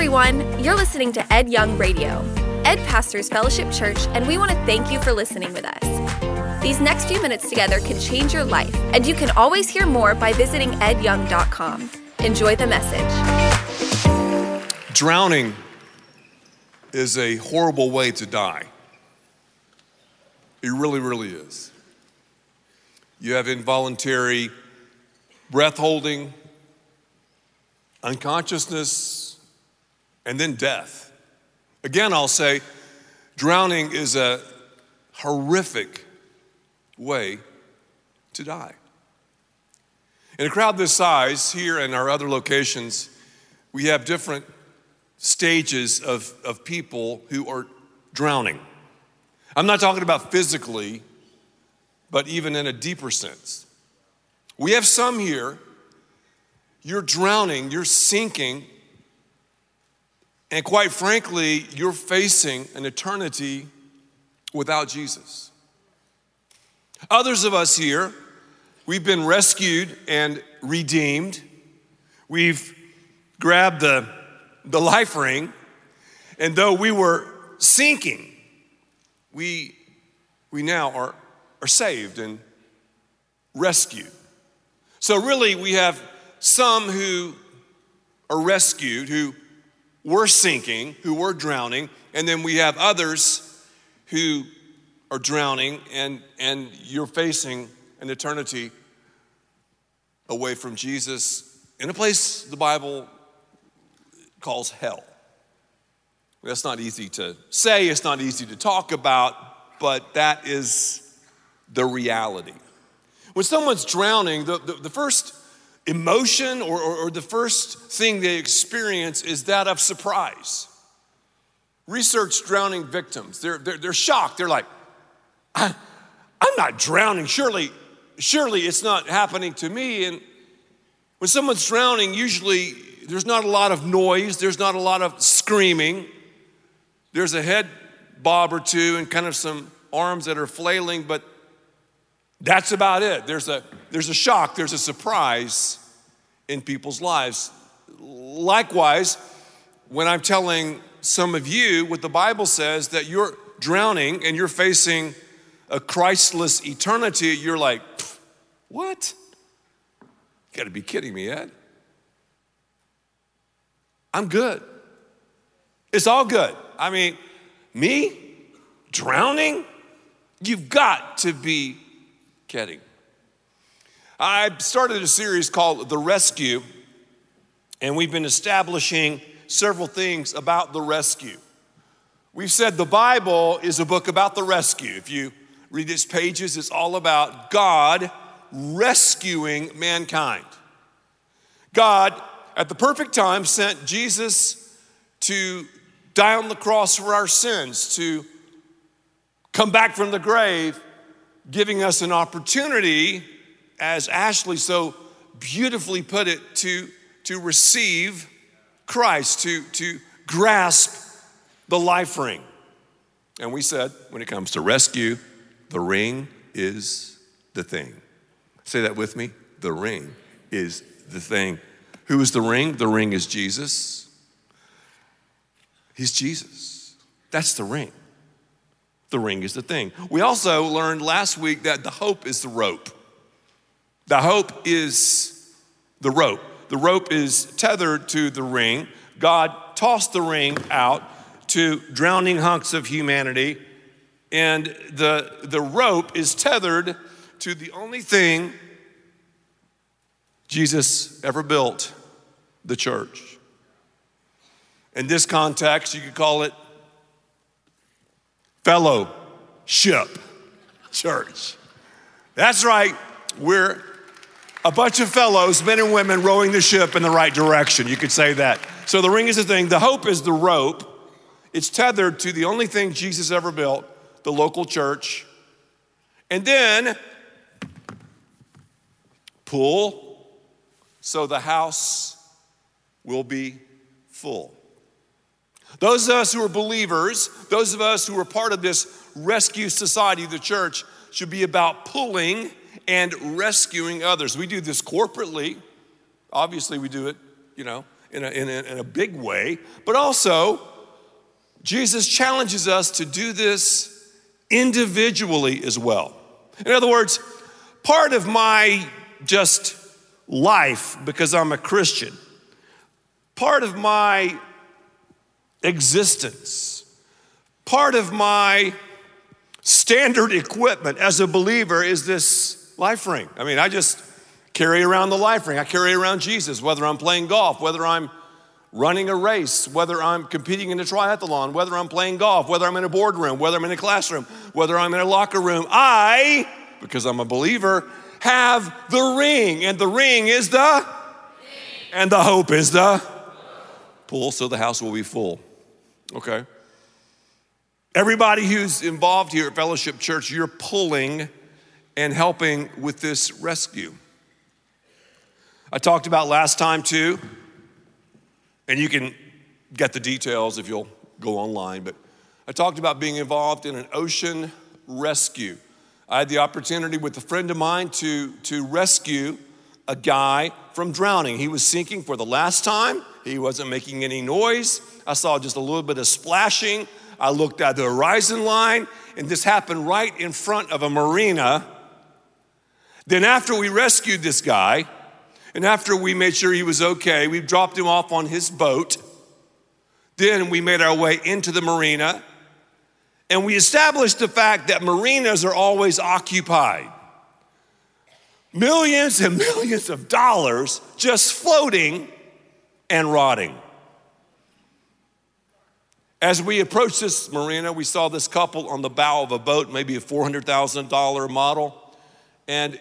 everyone. You're listening to Ed Young Radio. Ed pastors Fellowship Church, and we want to thank you for listening with us. These next few minutes together can change your life, and you can always hear more by visiting edyoung.com. Enjoy the message. Drowning is a horrible way to die. It really, really is. You have involuntary breath holding, unconsciousness, and then death. Again, I'll say drowning is a horrific way to die. In a crowd this size, here and our other locations, we have different stages of, of people who are drowning. I'm not talking about physically, but even in a deeper sense. We have some here, you're drowning, you're sinking, and quite frankly, you're facing an eternity without Jesus. Others of us here, we've been rescued and redeemed. We've grabbed the, the life ring, and though we were sinking, we, we now are, are saved and rescued. So, really, we have some who are rescued, who were sinking, who were drowning, and then we have others who are drowning, and, and you're facing an eternity away from Jesus in a place the Bible calls hell. That's not easy to say, it's not easy to talk about, but that is the reality. When someone's drowning, the, the, the first emotion or, or, or the first thing they experience is that of surprise. Research drowning victims. They're, they're, they're shocked. They're like, I'm not drowning. Surely, surely it's not happening to me. And when someone's drowning, usually there's not a lot of noise, there's not a lot of screaming. There's a head bob or two and kind of some arms that are flailing, but that's about it. There's a, there's a shock, there's a surprise in people's lives. Likewise, when I'm telling some of you what the Bible says that you're drowning and you're facing a Christless eternity, you're like, what? You gotta be kidding me, Ed. I'm good. It's all good. I mean, me drowning? You've got to be kidding. I started a series called The Rescue, and we've been establishing several things about the rescue. We've said the Bible is a book about the rescue. If you read its pages, it's all about God rescuing mankind. God, at the perfect time, sent Jesus to die on the cross for our sins, to come back from the grave, giving us an opportunity, as Ashley so beautifully put it, to, to receive Christ, to, to grasp the life ring. And we said, when it comes to rescue, the ring is the thing. Say that with me. The ring is the thing. Who is the ring? The ring is Jesus. He's Jesus. That's the ring. The ring is the thing. We also learned last week that the hope is the rope. The hope is the rope. The rope is tethered to the ring. God tossed the ring out to drowning hunks of humanity, and the, the rope is tethered to the only thing Jesus ever built the church. In this context, you could call it fellowship church. That's right, we're a bunch of fellows, men and women, rowing the ship in the right direction. You could say that. So the ring is the thing, the hope is the rope. It's tethered to the only thing Jesus ever built, the local church. And then pull so the house will be full. Those of us who are believers, those of us who are part of this rescue society, the church, should be about pulling and rescuing others. We do this corporately. Obviously, we do it, you know, in a, in a, in a big way, but also Jesus challenges us to do this individually as well. In other words, part of my just life, because I'm a Christian, part of my existence, part of my standard equipment as a believer is this life ring. I mean, I just carry around the life ring. I carry around Jesus, whether I'm playing golf, whether I'm running a race, whether I'm competing in a triathlon, whether I'm playing golf, whether I'm in a boardroom, whether I'm in a classroom, whether I'm in a locker room. I, because I'm a believer, have the ring, and the ring is the, and the hope is the pull, so the house will be full. Okay? Everybody who's involved here at Fellowship Church, you're pulling and helping with this rescue. I talked about last time too, and you can get the details if you'll go online, but I talked about being involved in an ocean rescue. I had the opportunity with a friend of mine to, to rescue a guy from drowning. He was sinking for the last time, he wasn't making any noise. I saw just a little bit of splashing. I looked at the horizon line, and this happened right in front of a marina. Then, after we rescued this guy, and after we made sure he was okay, we dropped him off on his boat. Then we made our way into the marina and we established the fact that marinas are always occupied. Millions and millions of dollars just floating and rotting. As we approached this marina, we saw this couple on the bow of a boat, maybe a $400,000 model, and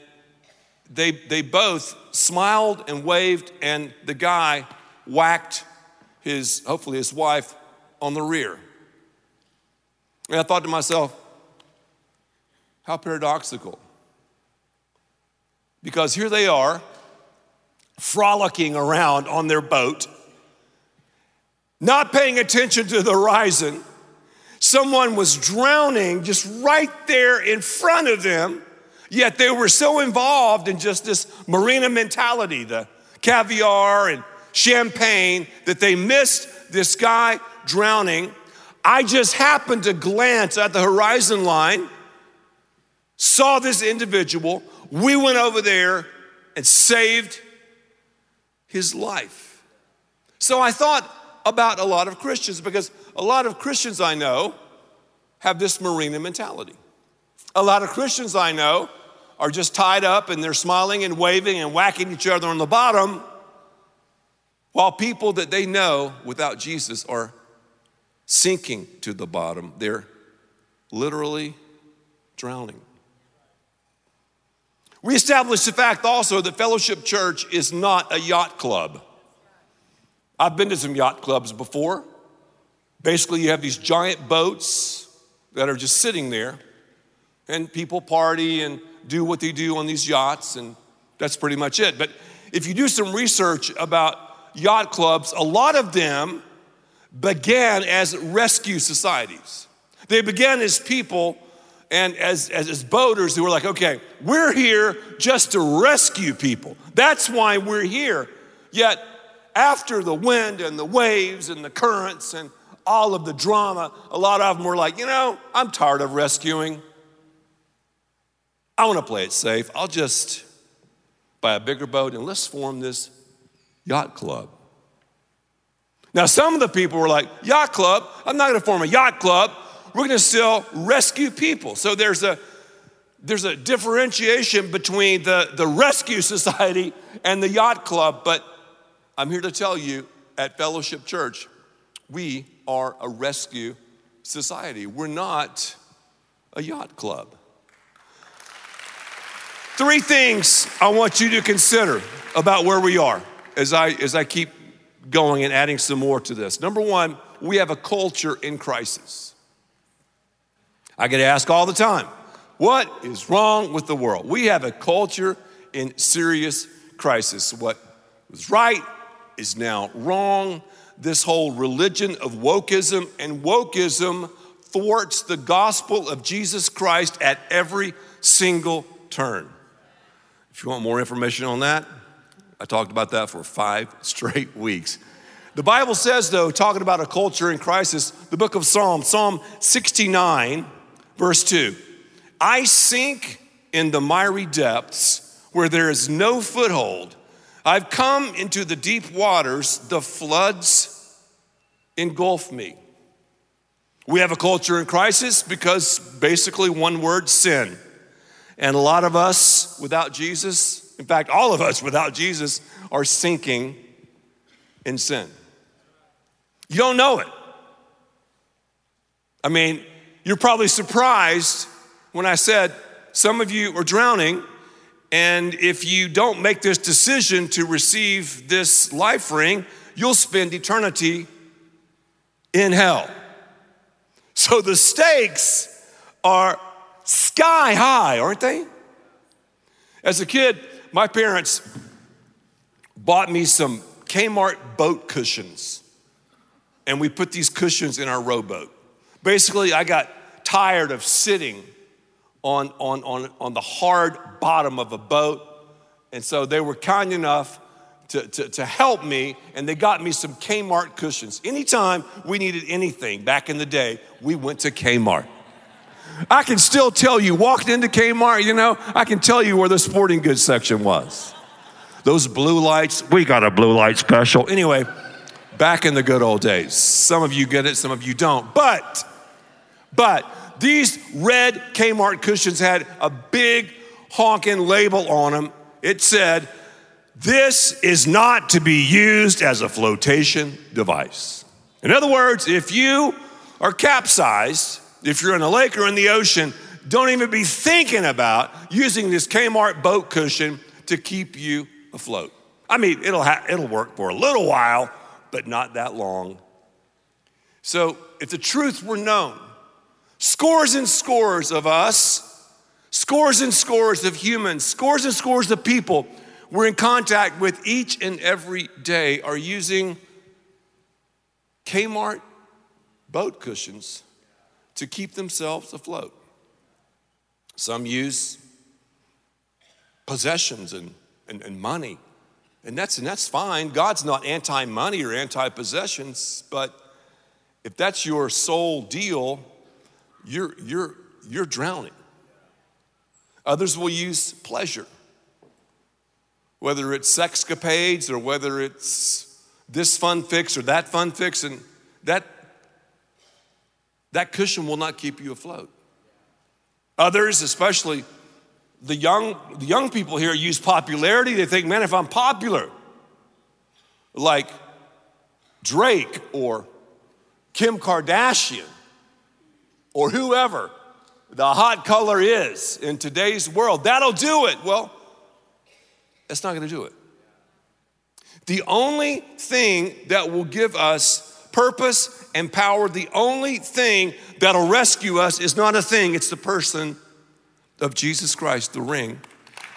they, they both smiled and waved, and the guy whacked his, hopefully his wife, on the rear. And I thought to myself, how paradoxical. Because here they are, frolicking around on their boat, not paying attention to the horizon. Someone was drowning just right there in front of them, yet they were so involved in just this marina mentality, the caviar and champagne, that they missed this guy drowning I just happened to glance at the horizon line, saw this individual. We went over there and saved his life. So I thought about a lot of Christians because a lot of Christians I know have this marina mentality. A lot of Christians I know are just tied up and they're smiling and waving and whacking each other on the bottom, while people that they know without Jesus are sinking to the bottom. They're literally drowning. We established the fact also that Fellowship Church is not a yacht club. I've been to some yacht clubs before. Basically, you have these giant boats that are just sitting there, and people party and do what they do on these yachts, and that's pretty much it. But if you do some research about yacht clubs, a lot of them began as rescue societies. They began as people and as, as, as, boaters who were like, okay, we're here just to rescue people. That's why we're here. Yet, after the wind and the waves and the currents and all of the drama, a lot of them were like, you know, I'm tired of rescuing. I want to play it safe. I'll just buy a bigger boat and let's form this yacht club. Now, some of the people were like, Yacht Club, I'm not gonna form a yacht club. We're gonna still rescue people. So there's a there's a differentiation between the, the rescue society and the yacht club, but I'm here to tell you at Fellowship Church, we are a rescue society. We're not a yacht club. Three things I want you to consider about where we are as I, as I keep going and adding some more to this. Number one, we have a culture in crisis. I get asked all the time, what is wrong with the world? We have a culture in serious crisis. What was right is now wrong. This whole religion of wokeism and wokeism thwarts the gospel of Jesus Christ at every single turn. If you want more information on that, I talked about that for five straight weeks. The Bible says, though, talking about a culture in crisis, the book of Psalms, Psalm 69, verse 2 I sink in the miry depths where there is no foothold. I've come into the deep waters, the floods engulf me. We have a culture in crisis because basically one word sin. And a lot of us without Jesus, in fact, all of us without Jesus, are sinking in sin. You don't know it. I mean, you're probably surprised when I said some of you are drowning, and if you don't make this decision to receive this life ring, you'll spend eternity in hell. So the stakes are sky high, aren't they? As a kid, my parents bought me some Kmart boat cushions and we put these cushions in our rowboat. Basically, I got tired of sitting on, on, on, on the hard bottom of a boat. And so they were kind enough to, to, to help me, and they got me some Kmart cushions. Anytime we needed anything back in the day, we went to Kmart. I can still tell you, walked into Kmart, you know, I can tell you where the sporting goods section was. Those blue lights, we got a blue light special. Anyway, back in the good old days. Some of you get it, some of you don't. But, but these red Kmart cushions had a big honking label on them. It said, This is not to be used as a flotation device. In other words, if you are capsized, if you're in a lake or in the ocean, don't even be thinking about using this Kmart boat cushion to keep you afloat. I mean, it'll, ha- it'll work for a little while, but not that long. So, if the truth were known, scores and scores of us, scores and scores of humans, scores and scores of people we're in contact with each and every day are using Kmart boat cushions to keep themselves afloat. Some use possessions and, and, and money and that's, and that's fine. God's not anti money or anti possessions, but if that's your sole deal, you're, you're, you're drowning. Others will use pleasure, whether it's sexcapades or whether it's this fun fix or that fun fix, and that, that cushion will not keep you afloat. Others, especially the young, the young people here use popularity. They think, man, if I'm popular, like Drake or Kim Kardashian or whoever the hot color is in today's world, that'll do it. Well, that's not to do it. The only thing that will give us purpose and power, the only thing that'll rescue us is not a thing, it's the person of Jesus Christ, the ring,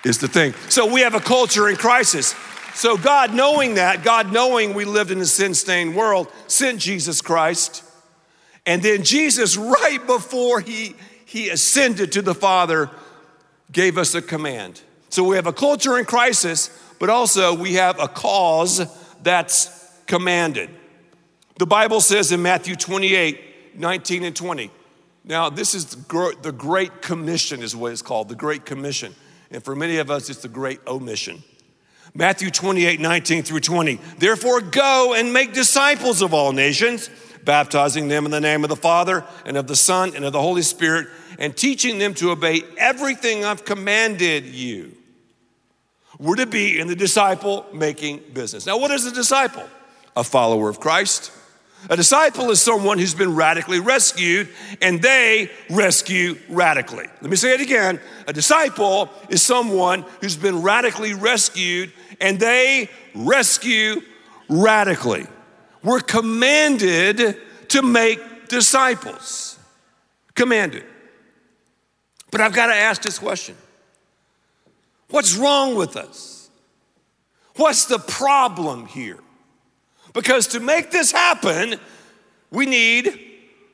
is the thing. So we have a culture in crisis. So God, knowing that, God knowing we lived in a sin stained world, sent Jesus Christ. And then Jesus, right before he, he ascended to the Father, gave us a command. So we have a culture in crisis, but also we have a cause that's commanded. The Bible says in Matthew 28 19 and 20, now, this is the Great Commission, is what it's called, the Great Commission. And for many of us, it's the Great Omission. Matthew 28 19 through 20. Therefore, go and make disciples of all nations, baptizing them in the name of the Father and of the Son and of the Holy Spirit, and teaching them to obey everything I've commanded you. We're to be in the disciple making business. Now, what is a disciple? A follower of Christ a disciple is someone who's been radically rescued, and they rescue radically. Let me say it again. A disciple is someone who's been radically rescued, and they rescue radically. We're commanded to make disciples. Commanded. But I've got to ask this question What's wrong with us? What's the problem here? Because to make this happen, we need,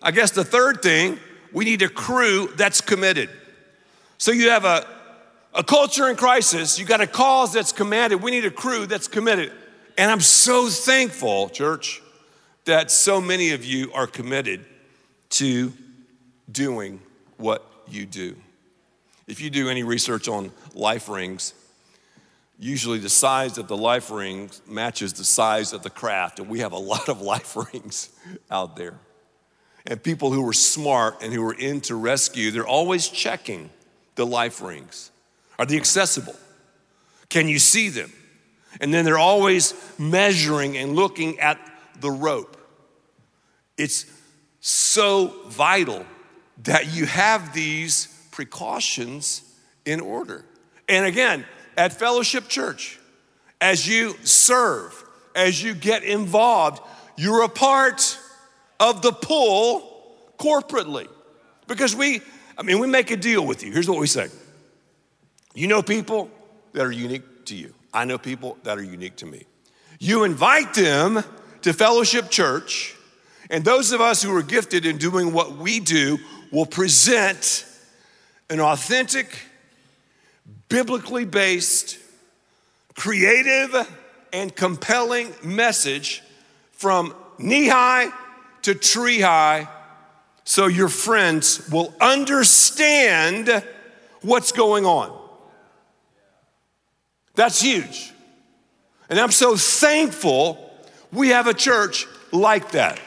I guess the third thing, we need a crew that's committed. So you have a, a culture in crisis, you got a cause that's commanded. We need a crew that's committed. And I'm so thankful, church, that so many of you are committed to doing what you do. If you do any research on life rings, usually the size of the life ring matches the size of the craft, and we have a lot of life rings out there. And people who are smart and who are into rescue, they're always checking the life rings. Are they accessible? Can you see them? And then they're always measuring and looking at the rope. It's so vital that you have these precautions in order. And again, at Fellowship Church, as you serve, as you get involved, you're a part of the pull corporately. Because we, I mean, we make a deal with you. Here's what we say you know people that are unique to you, I know people that are unique to me. You invite them to Fellowship Church, and those of us who are gifted in doing what we do will present an authentic, biblically based, creative, and compelling message from knee high to tree high so your friends will understand what's going on. That's huge. And I'm so thankful we have a church like that.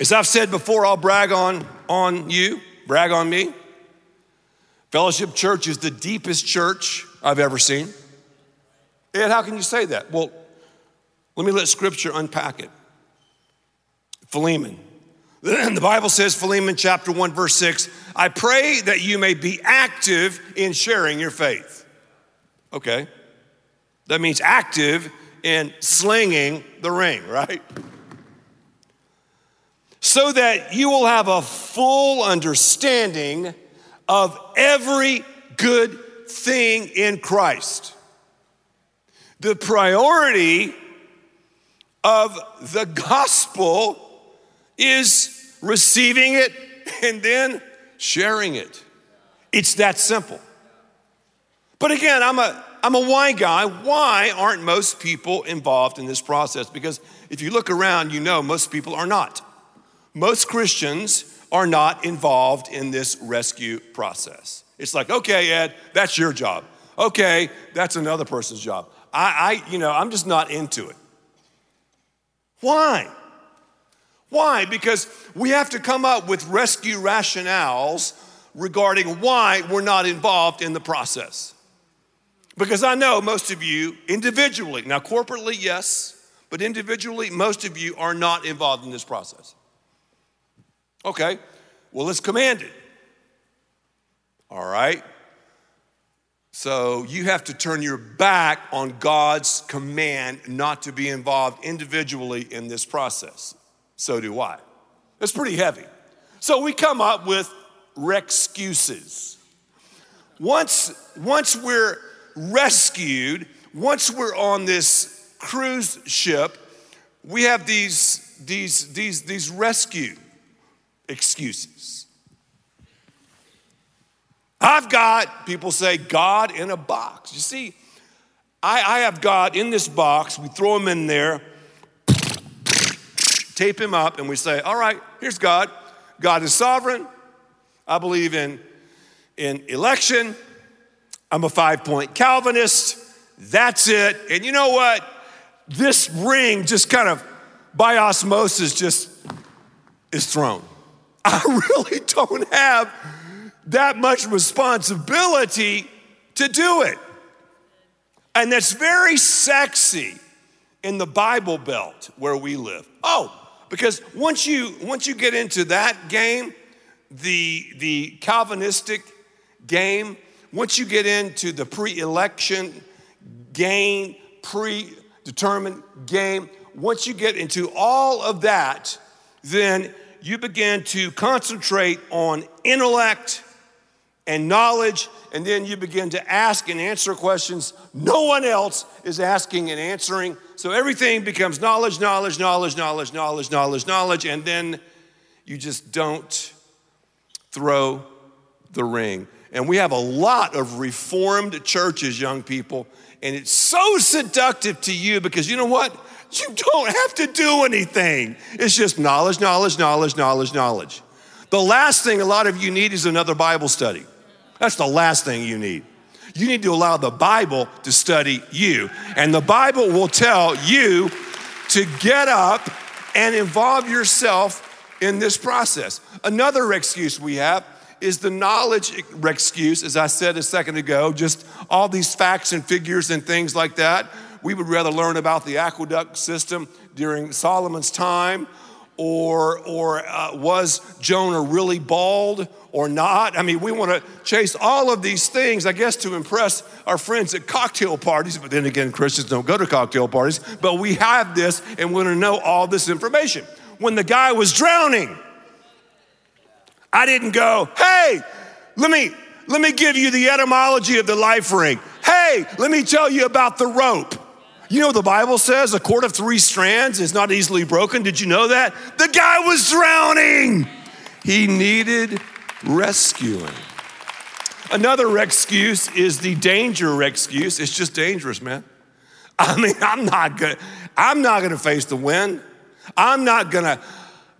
As I've said before, I'll brag on, on you, brag on me. Fellowship Church is the deepest church I've ever seen. Ed, how can you say that? Well, let me let scripture unpack it. Philemon. The Bible says, Philemon chapter 1, verse 6, I pray that you may be active in sharing your faith. Okay. That means active in slinging the ring, right? So that you will have a full understanding of every good thing in Christ. The priority of the gospel is receiving it and then sharing it. It's that simple. But again, I'm a, I'm a why guy. Why aren't most people involved in this process? Because if you look around, you know most people are not. Most Christians are not involved in this rescue process. It's like, okay, Ed, that's your job. Okay, that's another person's job. I, I you know, I'm just not into it. Why? Why? Because we have to come up with rescue rationales regarding why we're not involved in the process. Because I know most of you individually, now corporately, yes, but individually, most of you are not involved in this process. Okay, well, it's commanded. All right? So you have to turn your back on God's command not to be involved individually in this process. So do I. It's pretty heavy. So we come up with excuses. Once, once we're rescued, once we're on this cruise ship, we have these, these, these, these rescue excuses. I've got, people say, God in a box. You see, I, I have God in this box. We throw him in there, tape him up, and we say, All right, here's God. God is sovereign. I believe in, in election. I'm a five point Calvinist. That's it. And you know what? This ring just kind of by osmosis just is thrown. I really don't have that much responsibility to do it. And that's very sexy in the Bible Belt where we live. Oh, because once you once you get into that game, the the Calvinistic game, once you get into the pre-election game, predetermined game, once you get into all of that, then you begin to concentrate on intellect and knowledge, and then you begin to ask and answer questions no one else is asking and answering. So everything becomes knowledge, knowledge, knowledge, knowledge, knowledge, knowledge, knowledge, and then you just don't throw the ring. And we have a lot of reformed churches, young people, and it's so seductive to you because you know what? You don't have to do anything. It's just knowledge, knowledge, knowledge, knowledge, knowledge. The last thing a lot of you need is another Bible study. That's the last thing you need. You need to allow the Bible to study you. And the Bible will tell you to get up and involve yourself in this process. Another excuse we have is the knowledge excuse, as I said a second ago, just all these facts and figures and things like that. We would rather learn about the aqueduct system during Solomon's time, or, or uh, was Jonah really bald or not? I mean, we want to chase all of these things, I guess, to impress our friends at cocktail parties. But then again, Christians don't go to cocktail parties, but we have this and we want to know all this information. When the guy was drowning, I didn't go, hey, let me, let me give you the etymology of the life ring. Hey, let me tell you about the rope. You know, the Bible says a cord of three strands is not easily broken. Did you know that? The guy was drowning. He needed rescuing. Another excuse is the danger excuse. It's just dangerous, man. I mean, I'm not gonna, I'm not gonna face the wind. I'm not gonna,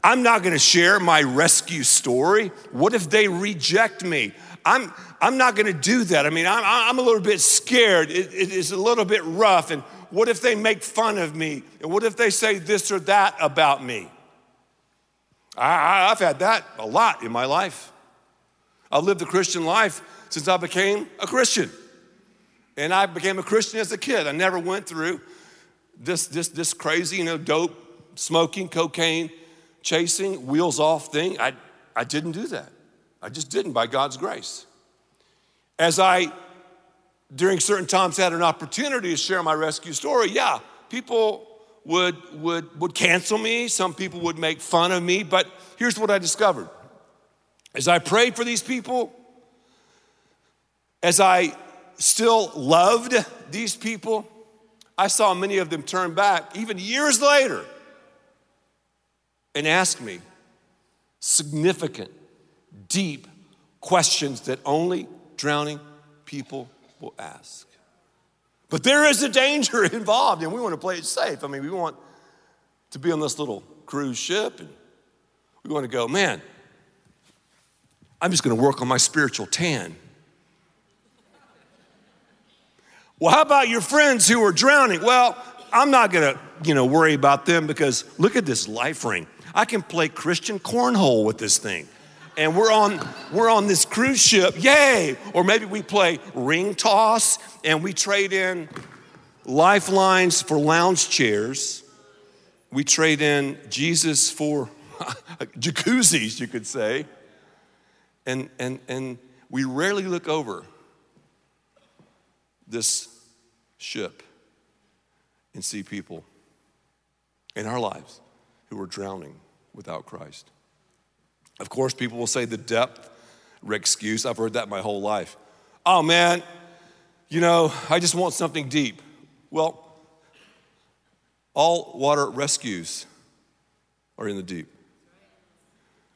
I'm not gonna share my rescue story. What if they reject me? I'm, I'm not gonna do that. I mean, I'm, I'm a little bit scared. It, it is a little bit rough. And what if they make fun of me? And what if they say this or that about me? I, I've had that a lot in my life. I've lived the Christian life since I became a Christian. And I became a Christian as a kid. I never went through this, this, this crazy, you know, dope smoking, cocaine, chasing, wheels off thing. I, I didn't do that. I just didn't by God's grace. As I, during certain times, had an opportunity to share my rescue story, yeah, people would, would, would cancel me. Some people would make fun of me. But here's what I discovered as I prayed for these people, as I still loved these people, I saw many of them turn back, even years later, and ask me significant, deep questions that only drowning people ask. But there is a danger involved, and we want to play it safe. I mean, we want to be on this little cruise ship, and we want to go, man, I'm just going to work on my spiritual tan. Well, how about your friends who are drowning? Well, I'm not going to, you know, worry about them because look at this life ring. I can play Christian cornhole with this thing. And we're on we're on this cruise ship. Yay! Or maybe we play ring toss and we trade in lifelines for lounge chairs. We trade in Jesus for jacuzzis, you could say. And and and we rarely look over this ship and see people in our lives who are drowning without Christ. Of course, people will say the depth excuse. I've heard that my whole life. Oh man, you know, I just want something deep. Well, all water rescues are in the deep.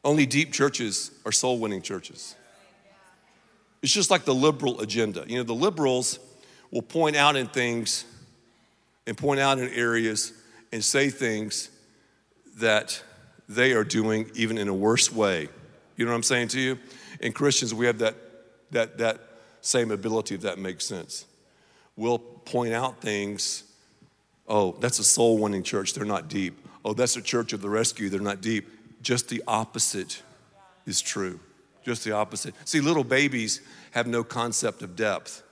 Only deep churches are soul winning churches. It's just like the liberal agenda. You know, the liberals will point out in things and point out in areas and say things that they are doing even in a worse way. You know what I'm saying to you? In Christians, we have that, that, that same ability, if that makes sense. We'll point out things. Oh, that's a soul winning church. They're not deep. Oh, that's a church of the rescue. They're not deep. Just the opposite is true. Just the opposite. See, little babies have no concept of depth.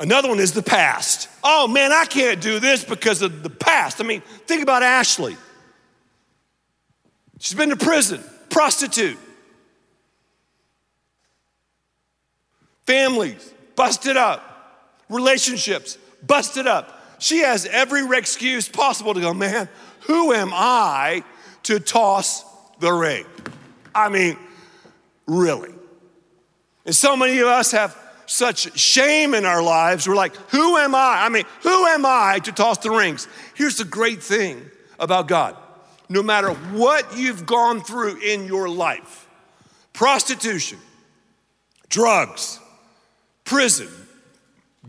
Another one is the past. Oh man, I can't do this because of the past. I mean, think about Ashley. She's been to prison, prostitute. Families busted up, relationships busted up. She has every excuse possible to go, man, who am I to toss the ring? I mean, really. And so many of us have such shame in our lives. We're like, who am I? I mean, who am I to toss the rings? Here's the great thing about God no matter what you've gone through in your life, prostitution, drugs, prison,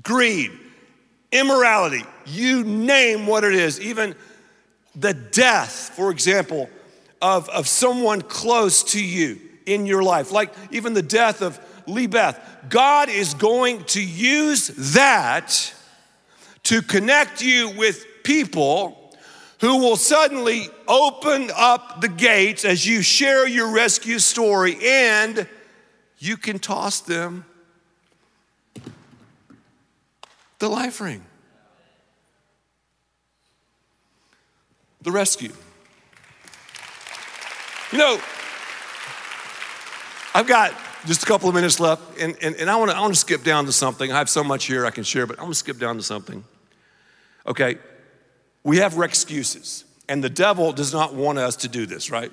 greed, immorality, you name what it is, even the death, for example, of, of someone close to you in your life, like even the death of LeeBeth. God is going to use that to connect you with people who will suddenly open up the gates as you share your rescue story and you can toss them the life ring. The rescue. You know, I've got just a couple of minutes left, and, and, and I want to I wanna skip down to something. I have so much here I can share, but I'm going to skip down to something. Okay, we have excuses, and the devil does not want us to do this, right?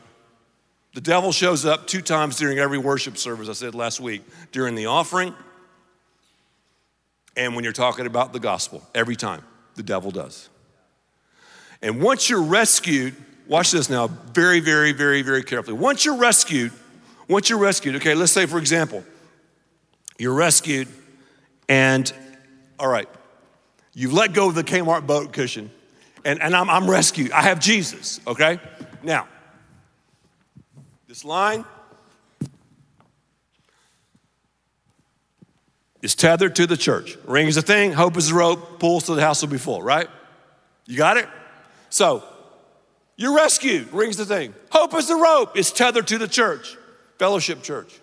The devil shows up two times during every worship service, I said last week, during the offering and when you're talking about the gospel. Every time, the devil does. And once you're rescued, watch this now, very, very, very, very carefully. Once you're rescued, once you're rescued, okay, let's say, for example, you're rescued and, all right, you've let go of the Kmart boat cushion and, and I'm, I'm rescued. I have Jesus, okay? Now, this line is tethered to the church. Ring is a thing, hope is a rope, pulls to the house will be full, right? You got it? So, you're rescued, rings the thing. Hope is the rope, it's tethered to the church, fellowship church.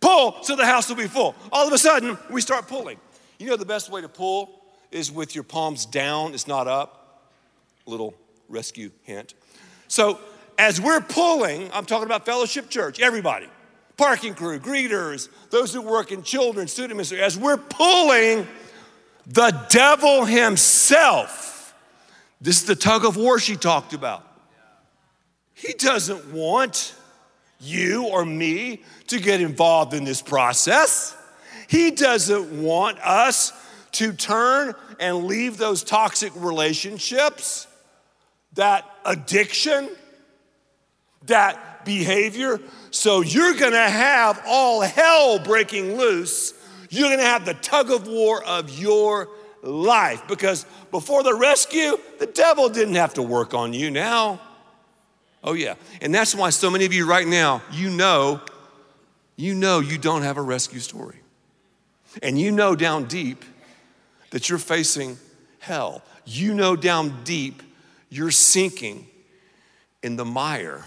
Pull so the house will be full. All of a sudden, we start pulling. You know the best way to pull is with your palms down, it's not up. Little rescue hint. So, as we're pulling, I'm talking about fellowship church, everybody, parking crew, greeters, those who work in children's student ministry, as we're pulling, the devil himself, this is the tug of war she talked about. He doesn't want you or me to get involved in this process. He doesn't want us to turn and leave those toxic relationships, that addiction, that behavior. So you're gonna have all hell breaking loose. You're gonna have the tug of war of your life because before the rescue, the devil didn't have to work on you now. Oh, yeah. And that's why so many of you right now, you know, you know you don't have a rescue story. And you know down deep that you're facing hell. You know down deep you're sinking in the mire.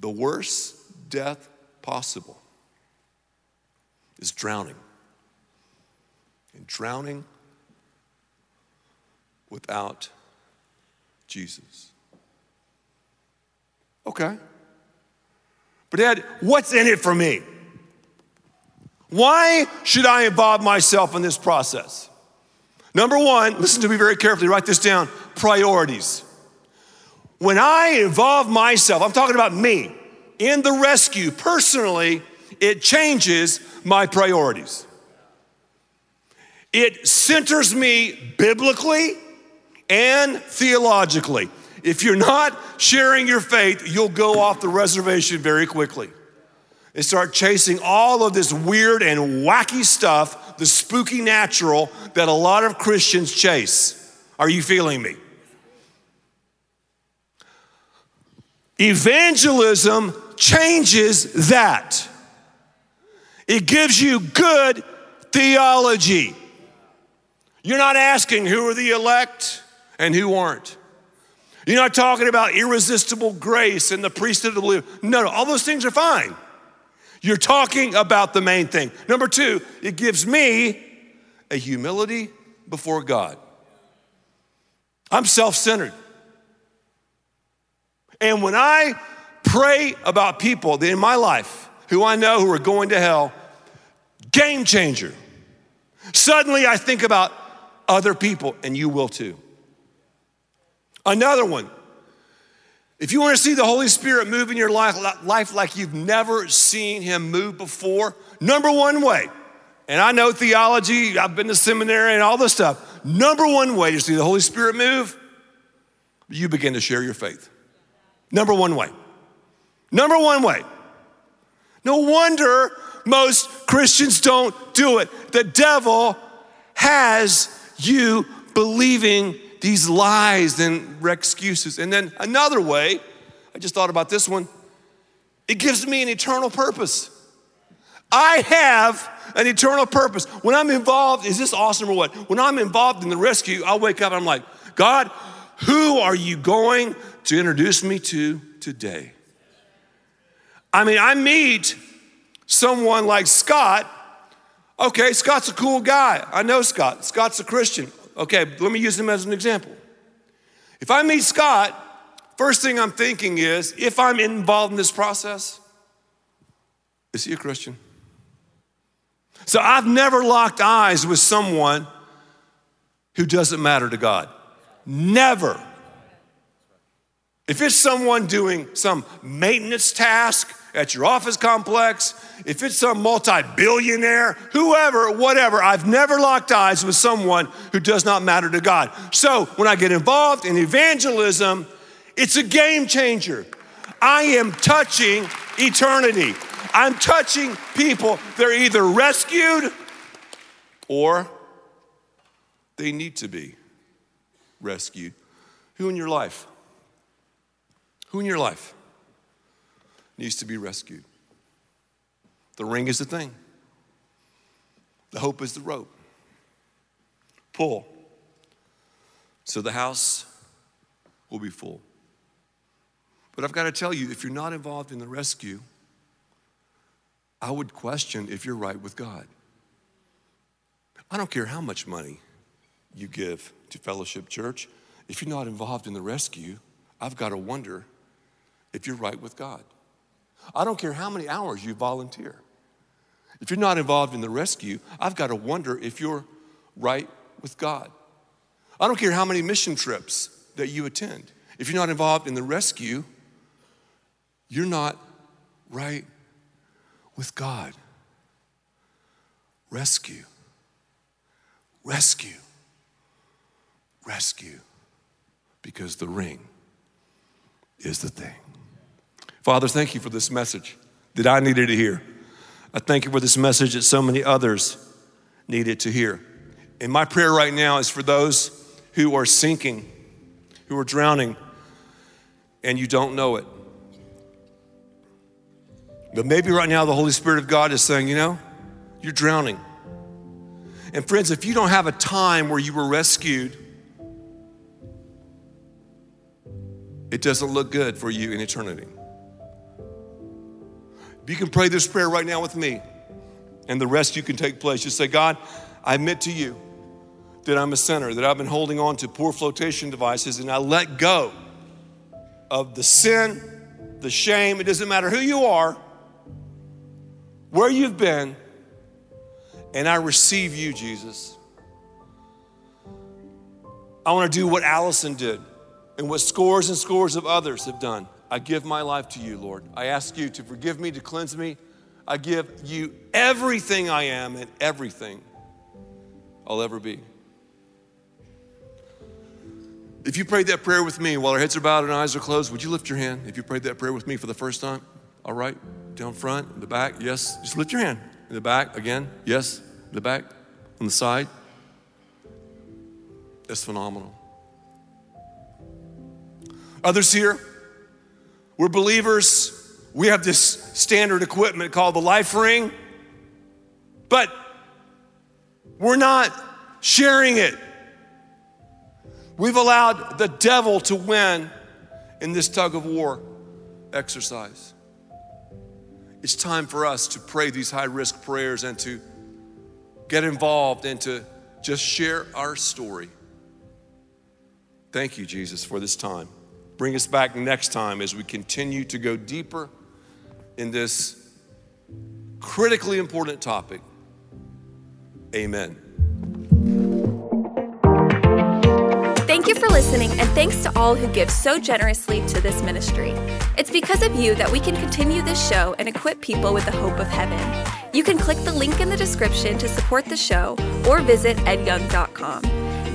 The worst death possible is drowning. And drowning without Jesus. Okay. But, Dad, what's in it for me? Why should I involve myself in this process? Number one, listen to me very carefully, write this down priorities. When I involve myself, I'm talking about me, in the rescue personally, it changes my priorities. It centers me biblically and theologically. If you're not sharing your faith, you'll go off the reservation very quickly and start chasing all of this weird and wacky stuff, the spooky natural that a lot of Christians chase. Are you feeling me? Evangelism changes that. It gives you good theology. You're not asking who are the elect and who aren't. You're not talking about irresistible grace and the priesthood of the believer. No, no, all those things are fine. You're talking about the main thing. Number two, it gives me a humility before God. I'm self centered. And when I pray about people in my life who I know who are going to hell, game changer. Suddenly I think about other people, and you will too. Another one, if you want to see the Holy Spirit move in your life, life like you've never seen Him move before, number one way, and I know theology, I've been to seminary and all this stuff. Number one way to see the Holy Spirit move, you begin to share your faith. Number one way. Number one way. No wonder most Christians don't do it. The devil has you believing these lies and excuses. And then another way, I just thought about this one, it gives me an eternal purpose. I have an eternal purpose. When I'm involved, is this awesome or what? When I'm involved in the rescue, I'll wake up and I'm like, God, who are you going to introduce me to today? I mean, I meet someone like Scott. Okay, Scott's a cool guy. I know Scott. Scott's a Christian. Okay, let me use him as an example. If I meet Scott, first thing I'm thinking is if I'm involved in this process, is he a Christian? So I've never locked eyes with someone who doesn't matter to God. Never. If it's someone doing some maintenance task at your office complex, if it's some multi billionaire, whoever, whatever, I've never locked eyes with someone who does not matter to God. So when I get involved in evangelism, it's a game changer. I am touching eternity. I'm touching people. They're either rescued or they need to be rescued. Who in your life? Who in your life needs to be rescued? The ring is the thing, the hope is the rope. Pull. So the house will be full. But I've got to tell you, if you're not involved in the rescue, I would question if you're right with God. I don't care how much money you give to Fellowship Church, if you're not involved in the rescue, I've got to wonder if you're right with God. I don't care how many hours you volunteer. If you're not involved in the rescue, I've got to wonder if you're right with God. I don't care how many mission trips that you attend. If you're not involved in the rescue, you're not right with God. Rescue. Rescue. Rescue. Because the ring is the thing. Father, thank you for this message that I needed to hear. I thank you for this message that so many others needed to hear. And my prayer right now is for those who are sinking, who are drowning, and you don't know it. But maybe right now the Holy Spirit of God is saying, you know, you're drowning. And friends, if you don't have a time where you were rescued, it doesn't look good for you in eternity. You can pray this prayer right now with me, and the rest you can take place. Just say, God, I admit to you that I'm a sinner, that I've been holding on to poor flotation devices, and I let go of the sin, the shame. It doesn't matter who you are, where you've been, and I receive you, Jesus. I want to do what Allison did and what scores and scores of others have done. I give my life to you, Lord. I ask you to forgive me, to cleanse me. I give you everything I am and everything I'll ever be. If you prayed that prayer with me while our heads are bowed and eyes are closed, would you lift your hand if you prayed that prayer with me for the first time? All right, down front, in the back, yes. Just lift your hand. In the back, again, yes. In the back, on the side. That's phenomenal. Others here, we're believers. We have this standard equipment called the life ring, but we're not sharing it. We've allowed the devil to win in this tug of war exercise. It's time for us to pray these high risk prayers and to get involved and to just share our story. Thank you, Jesus, for this time. Bring us back next time as we continue to go deeper in this critically important topic. Amen. Thank you for listening, and thanks to all who give so generously to this ministry. It's because of you that we can continue this show and equip people with the hope of heaven. You can click the link in the description to support the show or visit edyoung.com.